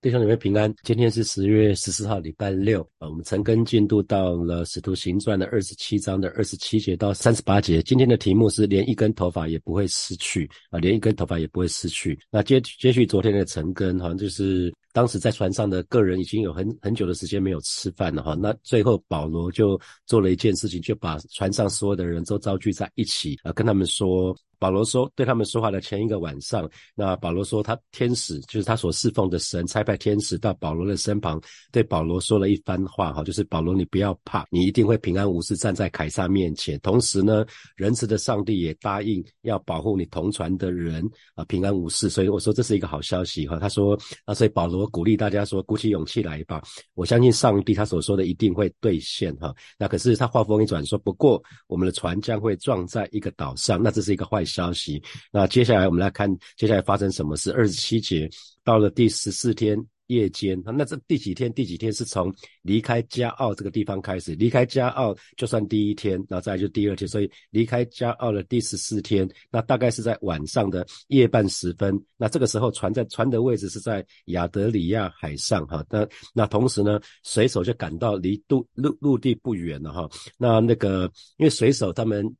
弟兄姊妹平安，今天是十月十四号，礼拜六啊。我们陈根进度到了使徒行传的二十七章的二十七节到三十八节。今天的题目是连一根头发也不会失去啊，连一根头发也不会失去。那接接续昨天的陈根，好像就是当时在船上的个人已经有很很久的时间没有吃饭了哈。那最后保罗就做了一件事情，就把船上所有的人都召聚在一起啊，跟他们说。保罗说，对他们说话的前一个晚上，那保罗说，他天使就是他所侍奉的神，差派天使到保罗的身旁，对保罗说了一番话，哈，就是保罗，你不要怕，你一定会平安无事站在凯撒面前。同时呢，仁慈的上帝也答应要保护你同船的人啊，平安无事。所以我说这是一个好消息，哈。他说，啊，所以保罗鼓励大家说，鼓起勇气来吧，我相信上帝他所说的一定会兑现，哈。那可是他话锋一转说，不过我们的船将会撞在一个岛上，那这是一个坏。消息。那接下来我们来看，接下来发生什么事？二十七节到了第十四天夜间，那这第几天？第几天是从离开加奥这个地方开始？离开加奥就算第一天，然后再就第二天，所以离开加奥的第十四天，那大概是在晚上的夜半时分。那这个时候船在船的位置是在亚德里亚海上，哈。那那同时呢，水手就赶到离陆陆陆地不远了，哈。那那个因为水手他们。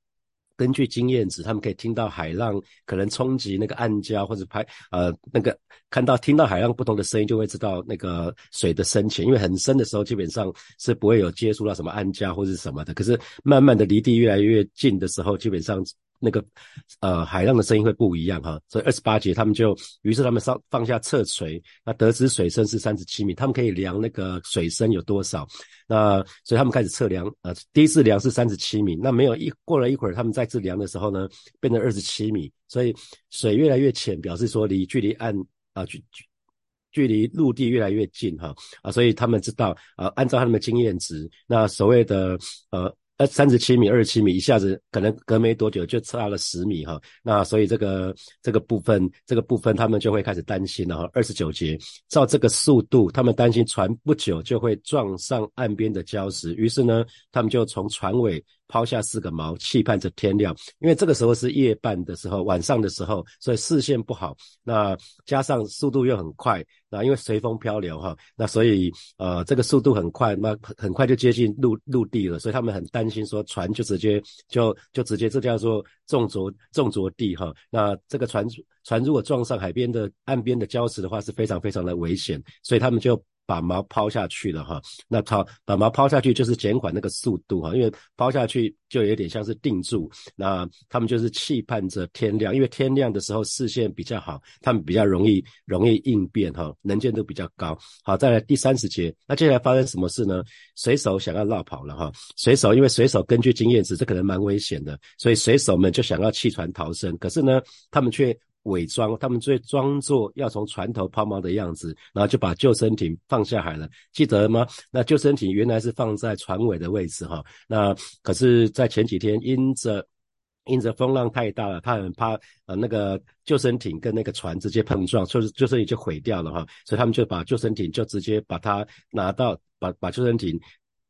根据经验值，他们可以听到海浪可能冲击那个暗礁，或者拍呃那个看到听到海浪不同的声音，就会知道那个水的深浅。因为很深的时候，基本上是不会有接触到什么暗礁或者什么的。可是慢慢的离地越来越近的时候，基本上。那个，呃，海浪的声音会不一样哈，所以二十八节他们就，于是他们上放下侧锤，那得知水深是三十七米，他们可以量那个水深有多少，那所以他们开始测量，呃，第一次量是三十七米，那没有一过了一会儿，他们再次量的时候呢，变成二十七米，所以水越来越浅，表示说离距离岸啊距距距离陆地越来越近哈，啊，所以他们知道啊，按照他们的经验值，那所谓的呃。呃，三十七米、二十七米，一下子可能隔没多久就差了十米哈。那所以这个这个部分，这个部分他们就会开始担心了哈。二十九节，照这个速度，他们担心船不久就会撞上岸边的礁石，于是呢，他们就从船尾。抛下四个锚，期盼着天亮。因为这个时候是夜半的时候，晚上的时候，所以视线不好。那加上速度又很快，那因为随风漂流哈，那所以呃这个速度很快，那很快就接近陆陆地了。所以他们很担心，说船就直接就就直接这叫做重着重着地哈。那这个船船如果撞上海边的岸边的礁石的话，是非常非常的危险。所以他们就。把锚抛下去了哈，那抛把锚抛下去就是减缓那个速度哈，因为抛下去就有点像是定住，那他们就是期盼着天亮，因为天亮的时候视线比较好，他们比较容易容易应变哈，能见度比较高。好，再来第三十节，那接下来发生什么事呢？水手想要绕跑了哈，水手因为水手根据经验值，这可能蛮危险的，所以水手们就想要弃船逃生，可是呢，他们却。伪装，他们最装作要从船头抛锚的样子，然后就把救生艇放下海了，记得吗？那救生艇原来是放在船尾的位置哈，那可是，在前几天因着因着风浪太大了，他很怕呃那个救生艇跟那个船直接碰撞，就是救生艇就毁掉了哈，所以他们就把救生艇就直接把它拿到，把把救生艇。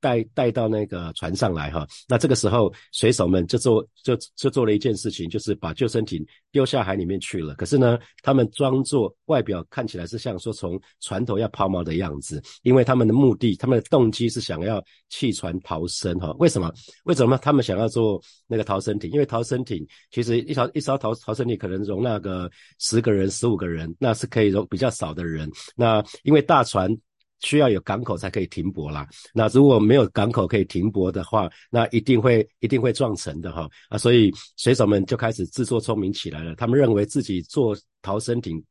带带到那个船上来哈，那这个时候水手们就做就就做了一件事情，就是把救生艇丢下海里面去了。可是呢，他们装作外表看起来是像说从船头要抛锚的样子，因为他们的目的，他们的动机是想要弃船逃生哈。为什么？为什么他们想要做那个逃生艇？因为逃生艇其实一条一艘逃逃生艇可能容纳个十个人、十五个人，那是可以容比较少的人。那因为大船。需要有港口才可以停泊啦。那如果没有港口可以停泊的话，那一定会一定会撞沉的哈啊！所以水手们就开始自作聪明起来了。他们认为自己做逃生艇。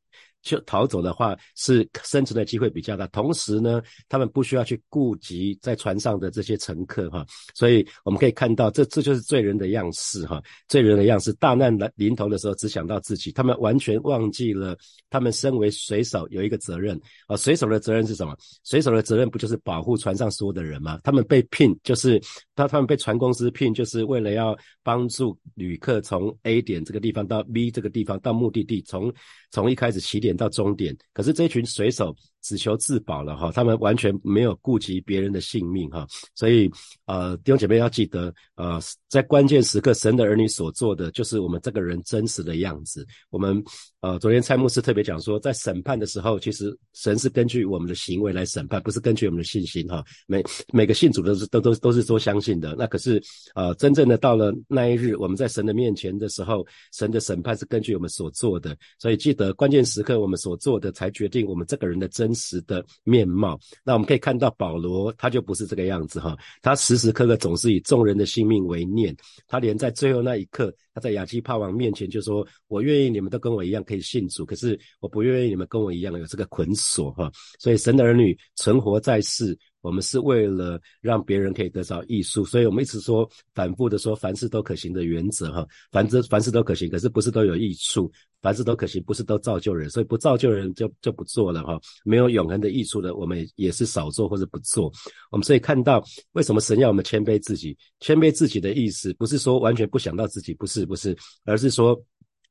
就逃走的话，是生存的机会比较大。同时呢，他们不需要去顾及在船上的这些乘客哈。所以我们可以看到，这这就是罪人的样式哈。罪人的样式，大难来临头的时候，只想到自己，他们完全忘记了他们身为水手有一个责任啊。水手的责任是什么？水手的责任不就是保护船上所有的人吗？他们被聘就是他他们被船公司聘，就是为了要帮助旅客从 A 点这个地方到 B 这个地方到目的地，从从一开始起点。点到终点，可是这群水手只求自保了哈，他们完全没有顾及别人的性命哈，所以呃弟兄姐妹要记得呃在关键时刻，神的儿女所做的就是我们这个人真实的样子。我们呃昨天蔡牧师特别讲说，在审判的时候，其实神是根据我们的行为来审判，不是根据我们的信心哈。每每个信主都是都都都是说相信的，那可是呃真正的到了那一日，我们在神的面前的时候，神的审判是根据我们所做的。所以记得关键时刻我们所做的，才决定我们这个人的真。真实的面貌，那我们可以看到保罗他就不是这个样子哈，他时时刻刻总是以众人的性命为念，他连在最后那一刻，他在亚基帕王面前就说：“我愿意你们都跟我一样可以信主，可是我不愿意你们跟我一样有这个捆锁哈。”所以神的儿女存活在世。我们是为了让别人可以得到益处，所以我们一直说反复的说凡事都可行的原则哈，凡之凡事都可行，可是不是都有益处，凡事都可行，不是都造就人，所以不造就人就就不做了哈，没有永恒的益处的，我们也是少做或者不做。我们所以看到为什么神要我们谦卑自己，谦卑自己的意思不是说完全不想到自己，不是不是，而是说。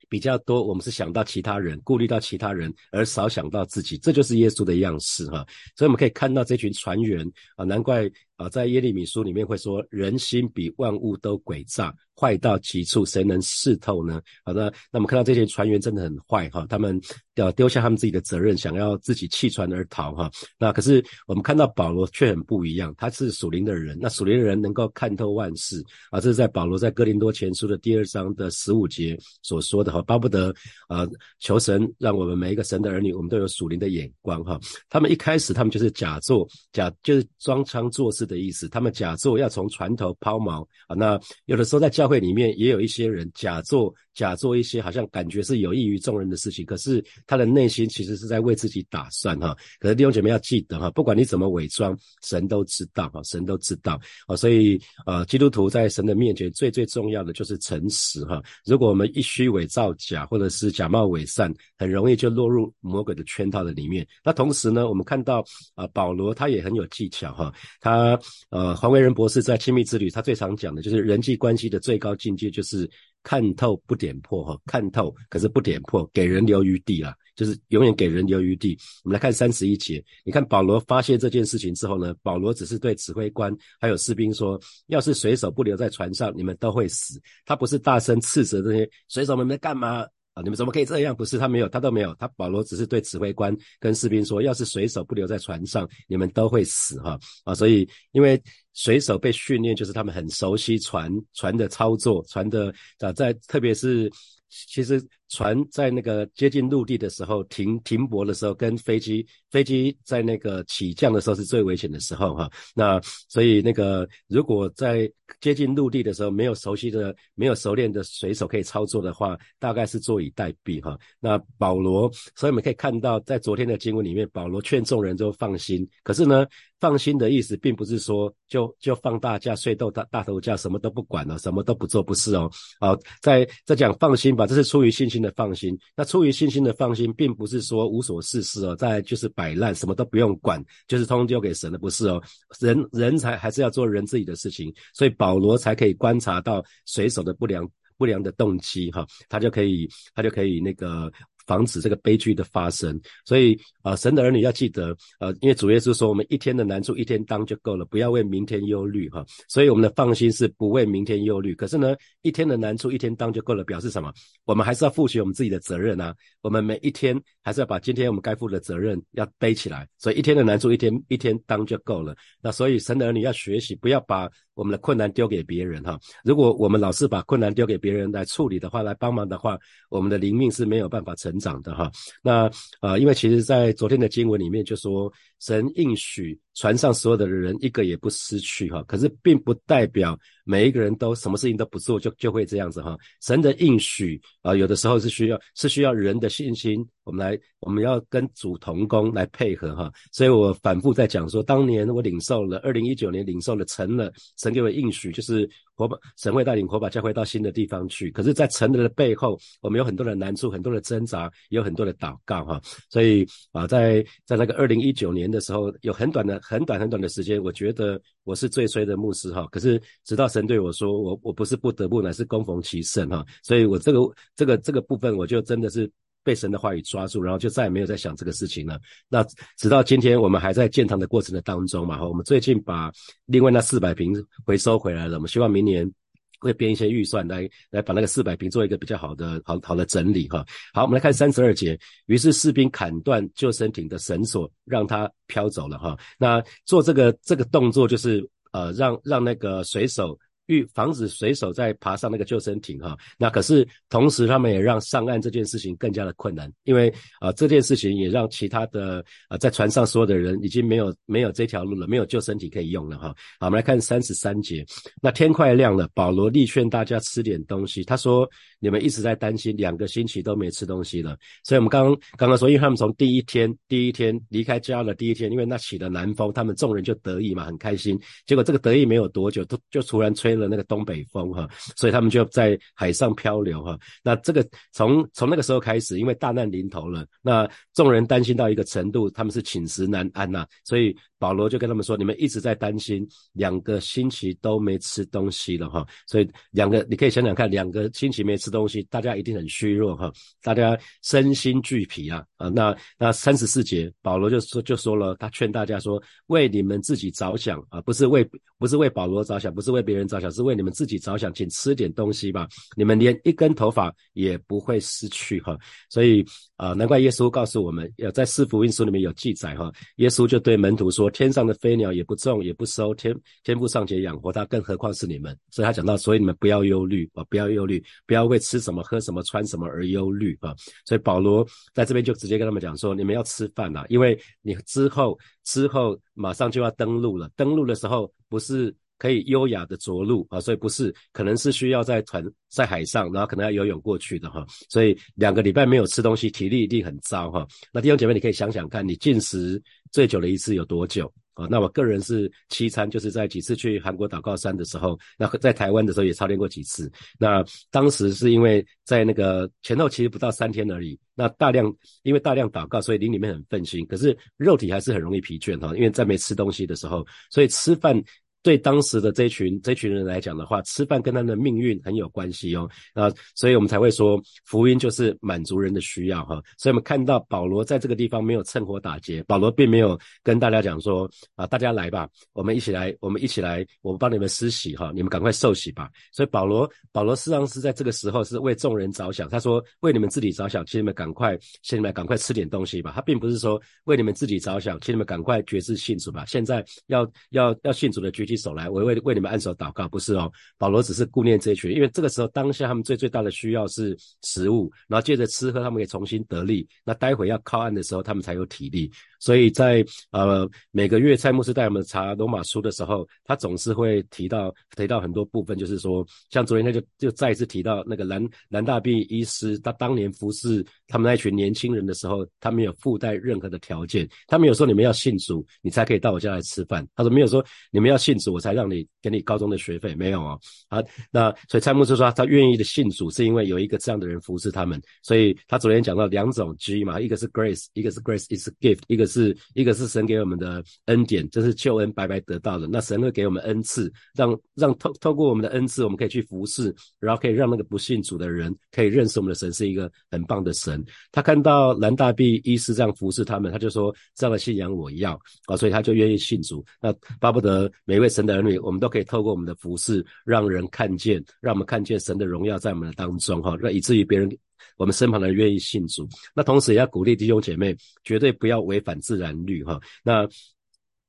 比较多，我们是想到其他人，顾虑到其他人，而少想到自己，这就是耶稣的样式哈。所以我们可以看到这群船员啊，难怪。啊，在耶利米书里面会说，人心比万物都诡诈，坏到极处，谁能视透呢？好的，那我们看到这些船员真的很坏哈，他们要丢下他们自己的责任，想要自己弃船而逃哈。那可是我们看到保罗却很不一样，他是属灵的人，那属灵的人能够看透万事啊。这是在保罗在哥林多前书的第二章的十五节所说的哈，巴不得啊，求神让我们每一个神的儿女，我们都有属灵的眼光哈。他们一开始他们就是假作假，就是装腔作势。的意思，他们假作要从船头抛锚啊。那有的时候在教会里面也有一些人假作假做一些好像感觉是有益于众人的事情，可是他的内心其实是在为自己打算哈。可是弟兄姐妹要记得哈，不管你怎么伪装，神都知道哈，神都知道啊。所以呃，基督徒在神的面前最最重要的就是诚实哈。如果我们一虚伪造假，或者是假冒伪善，很容易就落入魔鬼的圈套的里面。那同时呢，我们看到啊，保罗他也很有技巧哈，他。呃，黄维仁博士在亲密之旅，他最常讲的就是人际关系的最高境界就是看透不点破哈，看透可是不点破，给人留余地啦，就是永远给人留余地。我们来看三十一节，你看保罗发现这件事情之后呢，保罗只是对指挥官还有士兵说，要是水手不留在船上，你们都会死。他不是大声斥责这些水手们在干嘛。啊！你们怎么可以这样？不是他没有，他都没有。他保罗只是对指挥官跟士兵说：“要是水手不留在船上，你们都会死。”哈啊！所以因为水手被训练，就是他们很熟悉船船的操作，船的啊，在特别是。其实船在那个接近陆地的时候停停泊的时候，跟飞机飞机在那个起降的时候是最危险的时候哈。那所以那个如果在接近陆地的时候没有熟悉的、没有熟练的水手可以操作的话，大概是坐以待毙哈。那保罗，所以我们可以看到在昨天的经文里面，保罗劝众人都放心。可是呢？放心的意思，并不是说就就放大假、睡豆大大头假，什么都不管了，什么都不做，不是哦。好，在在讲放心吧，这是出于信心心的放心。那出于信心的放心，并不是说无所事事哦，在就是摆烂，什么都不用管，就是通通丢给神了，不是哦。人人才还是要做人自己的事情，所以保罗才可以观察到水手的不良不良的动机哈，他就可以他就可以那个。防止这个悲剧的发生，所以啊，神的儿女要记得，呃，因为主耶稣说，我们一天的难处一天当就够了，不要为明天忧虑哈。所以我们的放心是不为明天忧虑。可是呢，一天的难处一天当就够了，表示什么？我们还是要负起我们自己的责任啊。我们每一天还是要把今天我们该负的责任要背起来。所以一天的难处一天一天当就够了。那所以神的儿女要学习，不要把我们的困难丢给别人哈。如果我们老是把困难丢给别人来处理的话，来帮忙的话，我们的灵命是没有办法成。长的哈，那啊，因为其实，在昨天的经文里面就说，神应许船上所有的人一个也不失去哈，可是并不代表每一个人都什么事情都不做就就会这样子哈。神的应许啊，有的时候是需要是需要人的信心，我们来我们要跟主同工来配合哈。所以我反复在讲说，当年我领受了，二零一九年领受了成了，神给我应许就是。火把神会带领火把教会到新的地方去，可是，在成人的背后，我们有很多的难处，很多的挣扎，也有很多的祷告哈。所以啊，在在那个二零一九年的时候，有很短的、很短、很短的时间，我觉得我是最衰的牧师哈。可是，直到神对我说，我我不是不得不，乃是供逢其盛哈。所以我这个这个这个部分，我就真的是。被神的话语抓住，然后就再也没有在想这个事情了。那直到今天，我们还在建堂的过程的当中嘛，哈，我们最近把另外那四百瓶回收回来了，我们希望明年。会编一些预算来来把那个四百平做一个比较好的好好的整理哈。好，我们来看三十二节。于是士兵砍断救生艇的绳索，让它飘走了哈。那做这个这个动作就是呃让让那个水手。预防止水手在爬上那个救生艇哈，那可是同时他们也让上岸这件事情更加的困难，因为啊这件事情也让其他的啊在船上所有的人已经没有没有这条路了，没有救生艇可以用了哈。好，我们来看三十三节，那天快亮了，保罗力劝大家吃点东西。他说你们一直在担心，两个星期都没吃东西了。所以我们刚刚刚刚说，因为他们从第一天第一天离开家的第一天，因为那起了南风，他们众人就得意嘛，很开心。结果这个得意没有多久，都就突然吹。了那个东北风哈，所以他们就在海上漂流哈。那这个从从那个时候开始，因为大难临头了，那众人担心到一个程度，他们是寝食难安呐，所以。保罗就跟他们说：“你们一直在担心，两个星期都没吃东西了哈，所以两个你可以想想看，两个星期没吃东西，大家一定很虚弱哈，大家身心俱疲啊啊！那那三十四节，保罗就说就说了，他劝大家说：为你们自己着想啊，不是为不是为保罗着想，不是为别人着想，是为你们自己着想，请吃点东西吧，你们连一根头发也不会失去哈。所以啊，难怪耶稣告诉我们要在四福音书里面有记载哈，耶稣就对门徒说。”天上的飞鸟也不种也不收，天天父尚且养活它，更何况是你们？所以他讲到，所以你们不要忧虑啊，不要忧虑，不要为吃什么、喝什么、穿什么而忧虑啊。所以保罗在这边就直接跟他们讲说，你们要吃饭呐，因为你之后之后马上就要登陆了，登陆的时候不是。可以优雅的着陆啊，所以不是，可能是需要在船在海上，然后可能要游泳过去的哈，所以两个礼拜没有吃东西，体力一定很糟哈。那弟兄姐妹，你可以想想看，你进食最久的一次有多久啊？那我个人是七餐，就是在几次去韩国祷告山的时候，那在台湾的时候也操练过几次。那当时是因为在那个前后其实不到三天而已，那大量因为大量祷告，所以灵里面很奋心，可是肉体还是很容易疲倦哈，因为在没吃东西的时候，所以吃饭。对当时的这群这群人来讲的话，吃饭跟他们的命运很有关系哦。啊，所以我们才会说福音就是满足人的需要哈。所以我们看到保罗在这个地方没有趁火打劫，保罗并没有跟大家讲说啊，大家来吧，我们一起来，我们一起来，我们帮你们施洗哈，你们赶快受洗吧。所以保罗保罗实际上是在这个时候是为众人着想，他说为你们自己着想，请你们赶快，请你们赶快吃点东西吧。他并不是说为你们自己着想，请你们赶快决志信主吧。现在要要要信主的举手来，我为为你们按手祷告，不是哦。保罗只是顾念这一群，因为这个时候当下他们最最大的需要是食物，然后借着吃喝，他们可以重新得力。那待会要靠岸的时候，他们才有体力。所以在呃每个月蔡牧师带我们查罗马书的时候，他总是会提到提到很多部分，就是说，像昨天他就就再一次提到那个兰兰大毕医师，他当年服侍他们那群年轻人的时候，他没有附带任何的条件，他没有说你们要信主，你才可以到我家来吃饭。他说没有说你们要信主，我才让你给你高中的学费，没有啊。啊，那所以蔡牧师说他愿意的信主，是因为有一个这样的人服侍他们。所以他昨天讲到两种 G 嘛，一个是 Grace，一个是 Grace is gift，一个。是一个是神给我们的恩典，这是救恩白白得到的。那神会给我们恩赐，让让透透过我们的恩赐，我们可以去服侍，然后可以让那个不信主的人可以认识我们的神是一个很棒的神。他看到蓝大毕医师这样服侍他们，他就说这样的信仰我要啊，所以他就愿意信主。那巴不得每位神的儿女，我们都可以透过我们的服侍，让人看见，让我们看见神的荣耀在我们的当中哈，那以至于别人。我们身旁的人愿意信主，那同时也要鼓励弟兄姐妹，绝对不要违反自然律哈。那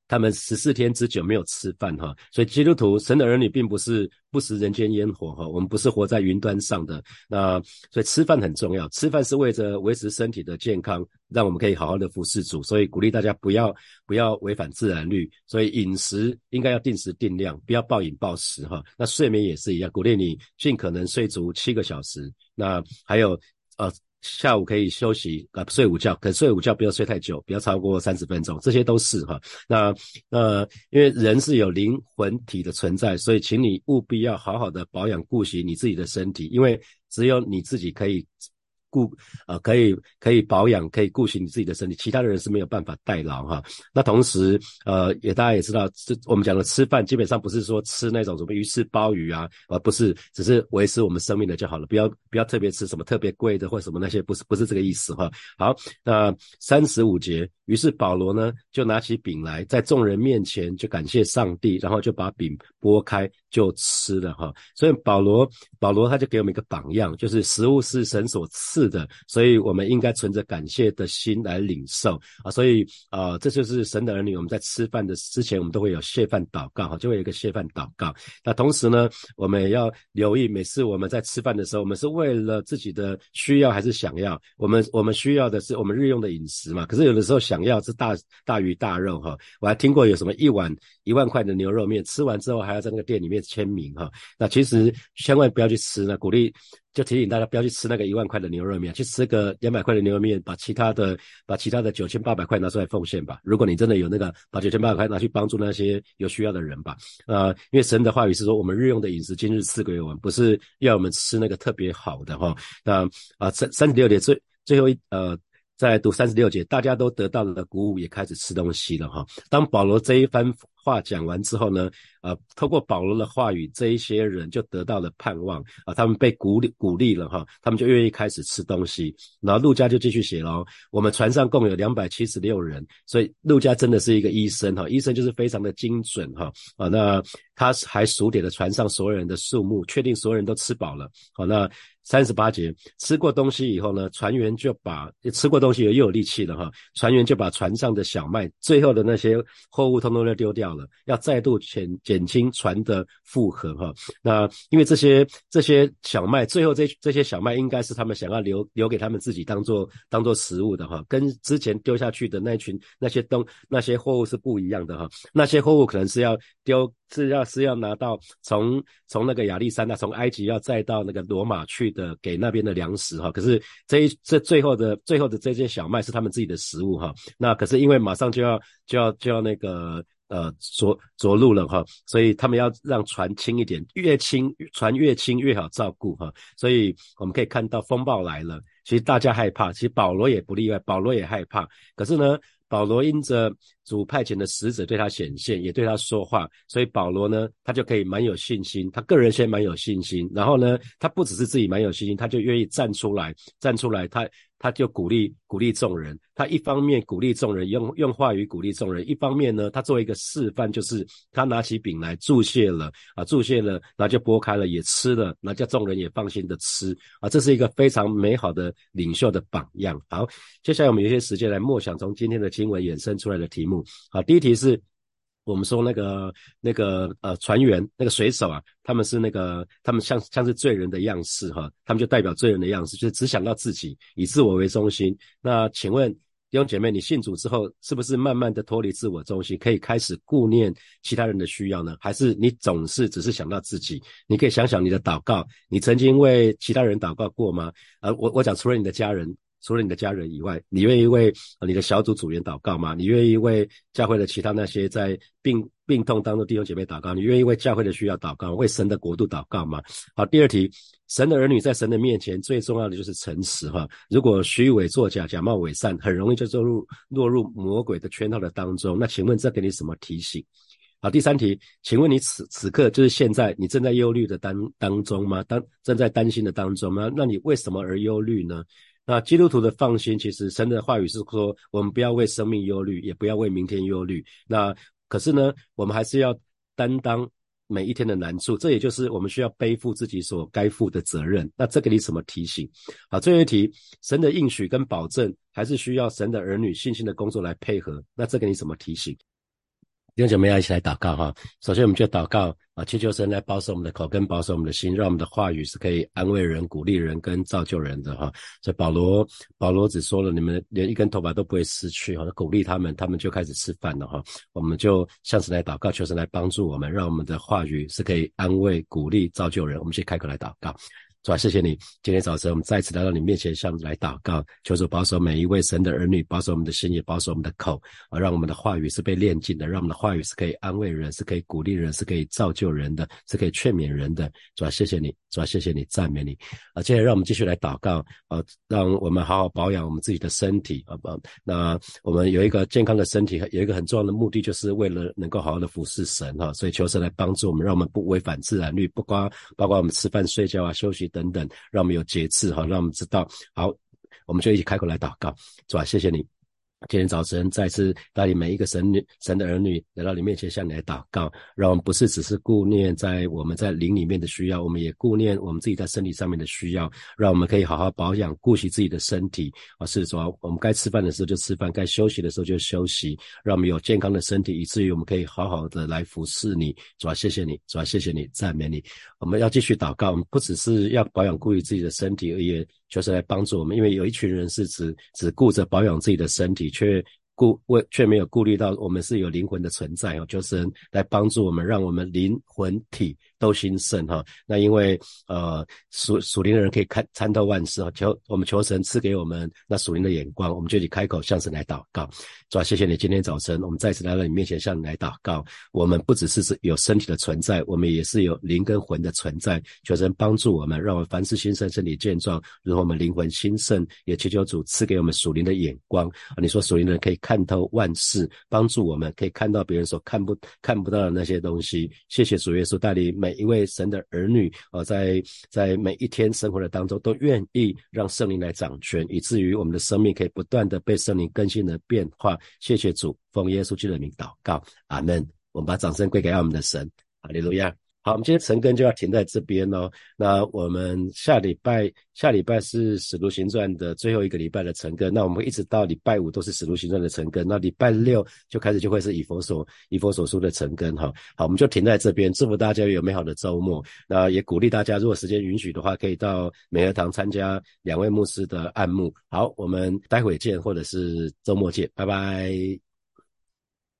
他们十四天之久没有吃饭哈，所以基督徒神的儿女并不是不食人间烟火哈，我们不是活在云端上的。那所以吃饭很重要，吃饭是为着维持身体的健康，让我们可以好好的服侍主。所以鼓励大家不要不要违反自然律，所以饮食应该要定时定量，不要暴饮暴食哈。那睡眠也是一样，鼓励你尽可能睡足七个小时。那还有。呃，下午可以休息啊，睡午觉，可睡午觉不要睡太久，不要超过三十分钟，这些都是哈。那呃，因为人是有灵魂体的存在，所以请你务必要好好的保养顾惜你自己的身体，因为只有你自己可以顾呃可以可以保养，可以顾惜你自己的身体，其他的人是没有办法代劳哈。那同时呃也大家也知道，这我们讲的吃饭基本上不是说吃那种什么鱼翅鲍鱼啊，而不是只是维持我们生命的就好了，不要不要特别吃什么特别贵的或什么那些，不是不是这个意思哈。好，那三十五节，于是保罗呢就拿起饼来，在众人面前就感谢上帝，然后就把饼拨开就吃了哈。所以保罗保罗他就给我们一个榜样，就是食物是神所赐的，所以我们应该存着感谢的心来领受啊。所以啊，这就是神的儿女，我们在吃饭的之前，我们都会有谢饭祷告哈，就会有一个谢饭祷告。那同时呢，我们也要留意，每次我们在吃饭的时候，我们是为了自己的需要还是想要？我们我们需要的是我们日用的饮食嘛？可是有的时候想想要吃大大鱼大肉哈。我还听过有什么一碗一万块的牛肉面，吃完之后还要在那个店里面签名哈。那其实千万不要去吃呢，鼓励。就提醒大家不要去吃那个一万块的牛肉面，去吃个两百块的牛肉面，把其他的把其他的九千八百块拿出来奉献吧。如果你真的有那个，把九千八百块拿去帮助那些有需要的人吧。呃，因为神的话语是说，我们日用的饮食今日赐给我们，不是要我们吃那个特别好的哈。那啊三三十六节最最后一呃。在读三十六节，大家都得到了鼓舞，也开始吃东西了哈。当保罗这一番话讲完之后呢，呃，透过保罗的话语，这一些人就得到了盼望啊，他们被鼓励鼓励了哈，他们就愿意开始吃东西。然后陆家就继续写喽，我们船上共有两百七十六人，所以陆家真的是一个医生哈，医生就是非常的精准哈啊，那他还数点了船上所有人的数目，确定所有人都吃饱了，好那。三十八节，吃过东西以后呢，船员就把吃过东西又有力气了哈，船员就把船上的小麦最后的那些货物通通都丢掉了，要再度前减轻船的负荷哈。那因为这些这些小麦，最后这这些小麦应该是他们想要留留给他们自己当做当做食物的哈，跟之前丢下去的那群那些东那些货物是不一样的哈，那些货物可能是要丢。是要是要拿到从从那个亚历山大从埃及要再到那个罗马去的给那边的粮食哈，可是这一这最后的最后的这些小麦是他们自己的食物哈，那可是因为马上就要就要就要那个呃着着陆了哈，所以他们要让船轻一点，越轻船越轻越好照顾哈，所以我们可以看到风暴来了，其实大家害怕，其实保罗也不例外，保罗也害怕，可是呢。保罗因着主派遣的使者对他显现，也对他说话，所以保罗呢，他就可以蛮有信心，他个人先蛮有信心，然后呢，他不只是自己蛮有信心，他就愿意站出来，站出来，他。他就鼓励鼓励众人，他一方面鼓励众人用用话语鼓励众人，一方面呢，他作为一个示范，就是他拿起饼来注谢了啊，注谢了，然后就剥开了也吃了，那叫众人也放心的吃啊，这是一个非常美好的领袖的榜样。好，接下来我们有些时间来默想从今天的经文衍生出来的题目。好，第一题是。我们说那个那个呃船员那个水手啊，他们是那个他们像像是罪人的样式哈，他们就代表罪人的样式，就是只想到自己，以自我为中心。那请问弟兄姐妹，你信主之后，是不是慢慢的脱离自我中心，可以开始顾念其他人的需要呢？还是你总是只是想到自己？你可以想想你的祷告，你曾经为其他人祷告过吗？呃，我我讲除了你的家人。除了你的家人以外，你愿意为你的小组组员祷告吗？你愿意为教会的其他那些在病病痛当中弟兄姐妹祷告？你愿意为教会的需要祷告，为神的国度祷告吗？好，第二题，神的儿女在神的面前最重要的就是诚实哈。如果虚伪作假、假冒伪善，很容易就落入落入魔鬼的圈套的当中。那请问这给你什么提醒？好，第三题，请问你此此刻就是现在，你正在忧虑的当当中吗？当正在担心的当中吗？那你为什么而忧虑呢？那基督徒的放心，其实神的话语是说，我们不要为生命忧虑，也不要为明天忧虑。那可是呢，我们还是要担当每一天的难处，这也就是我们需要背负自己所该负的责任。那这给你什么提醒？好，最后一题，神的应许跟保证，还是需要神的儿女信心的工作来配合。那这给你什么提醒？弟兄姐妹要一起来祷告哈。首先，我们就祷告啊，祈求神来保守我们的口，跟保守我们的心，让我们的话语是可以安慰人、鼓励人跟造就人的哈。所以保罗，保罗只说了，你们连一根头发都不会失去哈，鼓励他们，他们就开始吃饭了哈。我们就向神来祷告，求神来帮助我们，让我们的话语是可以安慰、鼓励、造就人。我们先开口来祷告。主啊，谢谢你，今天早晨我们再次来到你面前，向你来祷告，求主保守每一位神的儿女，保守我们的心，也保守我们的口啊，让我们的话语是被炼净的，让我们的话语是可以安慰人，是可以鼓励人，是可以造就人的，是可以劝勉人的。主啊，谢谢你，主啊，谢谢你，赞美你啊！接下来让我们继续来祷告啊，让我们好好保养我们自己的身体啊。不那我们有一个健康的身体，有一个很重要的目的，就是为了能够好好的服侍神哈。所以求神来帮助我们，让我们不违反自然律，不光包括我们吃饭、睡觉啊、休息等等，让我们有节制哈，让我们知道好，我们就一起开口来祷告，是吧？谢谢你。今天早晨再次带领每一个神女、神的儿女来到你面前，向你来祷告，让我们不是只是顾念在我们在灵里面的需要，我们也顾念我们自己在身体上面的需要，让我们可以好好保养、顾惜自己的身体啊。是说，我们该吃饭的时候就吃饭，该休息的时候就休息，让我们有健康的身体，以至于我们可以好好的来服侍你。主啊，谢谢你，主啊，谢谢你，赞美你。我们要继续祷告，我们不只是要保养、顾虑自己的身体，而也。就是来帮助我们，因为有一群人是只只顾着保养自己的身体，却顾为却没有顾虑到我们是有灵魂的存在哦。就是来帮助我们，让我们灵魂体。都兴盛哈，那因为呃属属灵的人可以看参透万事啊，求我们求神赐给我们那属灵的眼光，我们就以开口向神来祷告，主啊，谢谢你今天早晨我们再次来到你面前向你来祷告，我们不只是是有身体的存在，我们也是有灵跟魂的存在，求神帮助我们，让我们凡事兴盛，身体健壮，如果我们灵魂兴盛，也祈求主赐给我们属灵的眼光。啊，你说属灵的人可以看透万事，帮助我们可以看到别人所看不看不到的那些东西，谢谢主耶稣带领每。每一位神的儿女啊，在在每一天生活的当中，都愿意让圣灵来掌权，以至于我们的生命可以不断的被圣灵更新的变化。谢谢主，奉耶稣基督的名祷告，阿门。我们把掌声归给我们的神，哈利路亚。好，我们今天晨更就要停在这边哦。那我们下礼拜下礼拜是使徒行传的最后一个礼拜的晨更，那我们一直到礼拜五都是使徒行传的晨更，那礼拜六就开始就会是以佛所以佛所书的晨更哈。好，我们就停在这边，祝福大家有美好的周末。那也鼓励大家，如果时间允许的话，可以到美和堂参加两位牧师的按牧。好，我们待会见，或者是周末见，拜拜。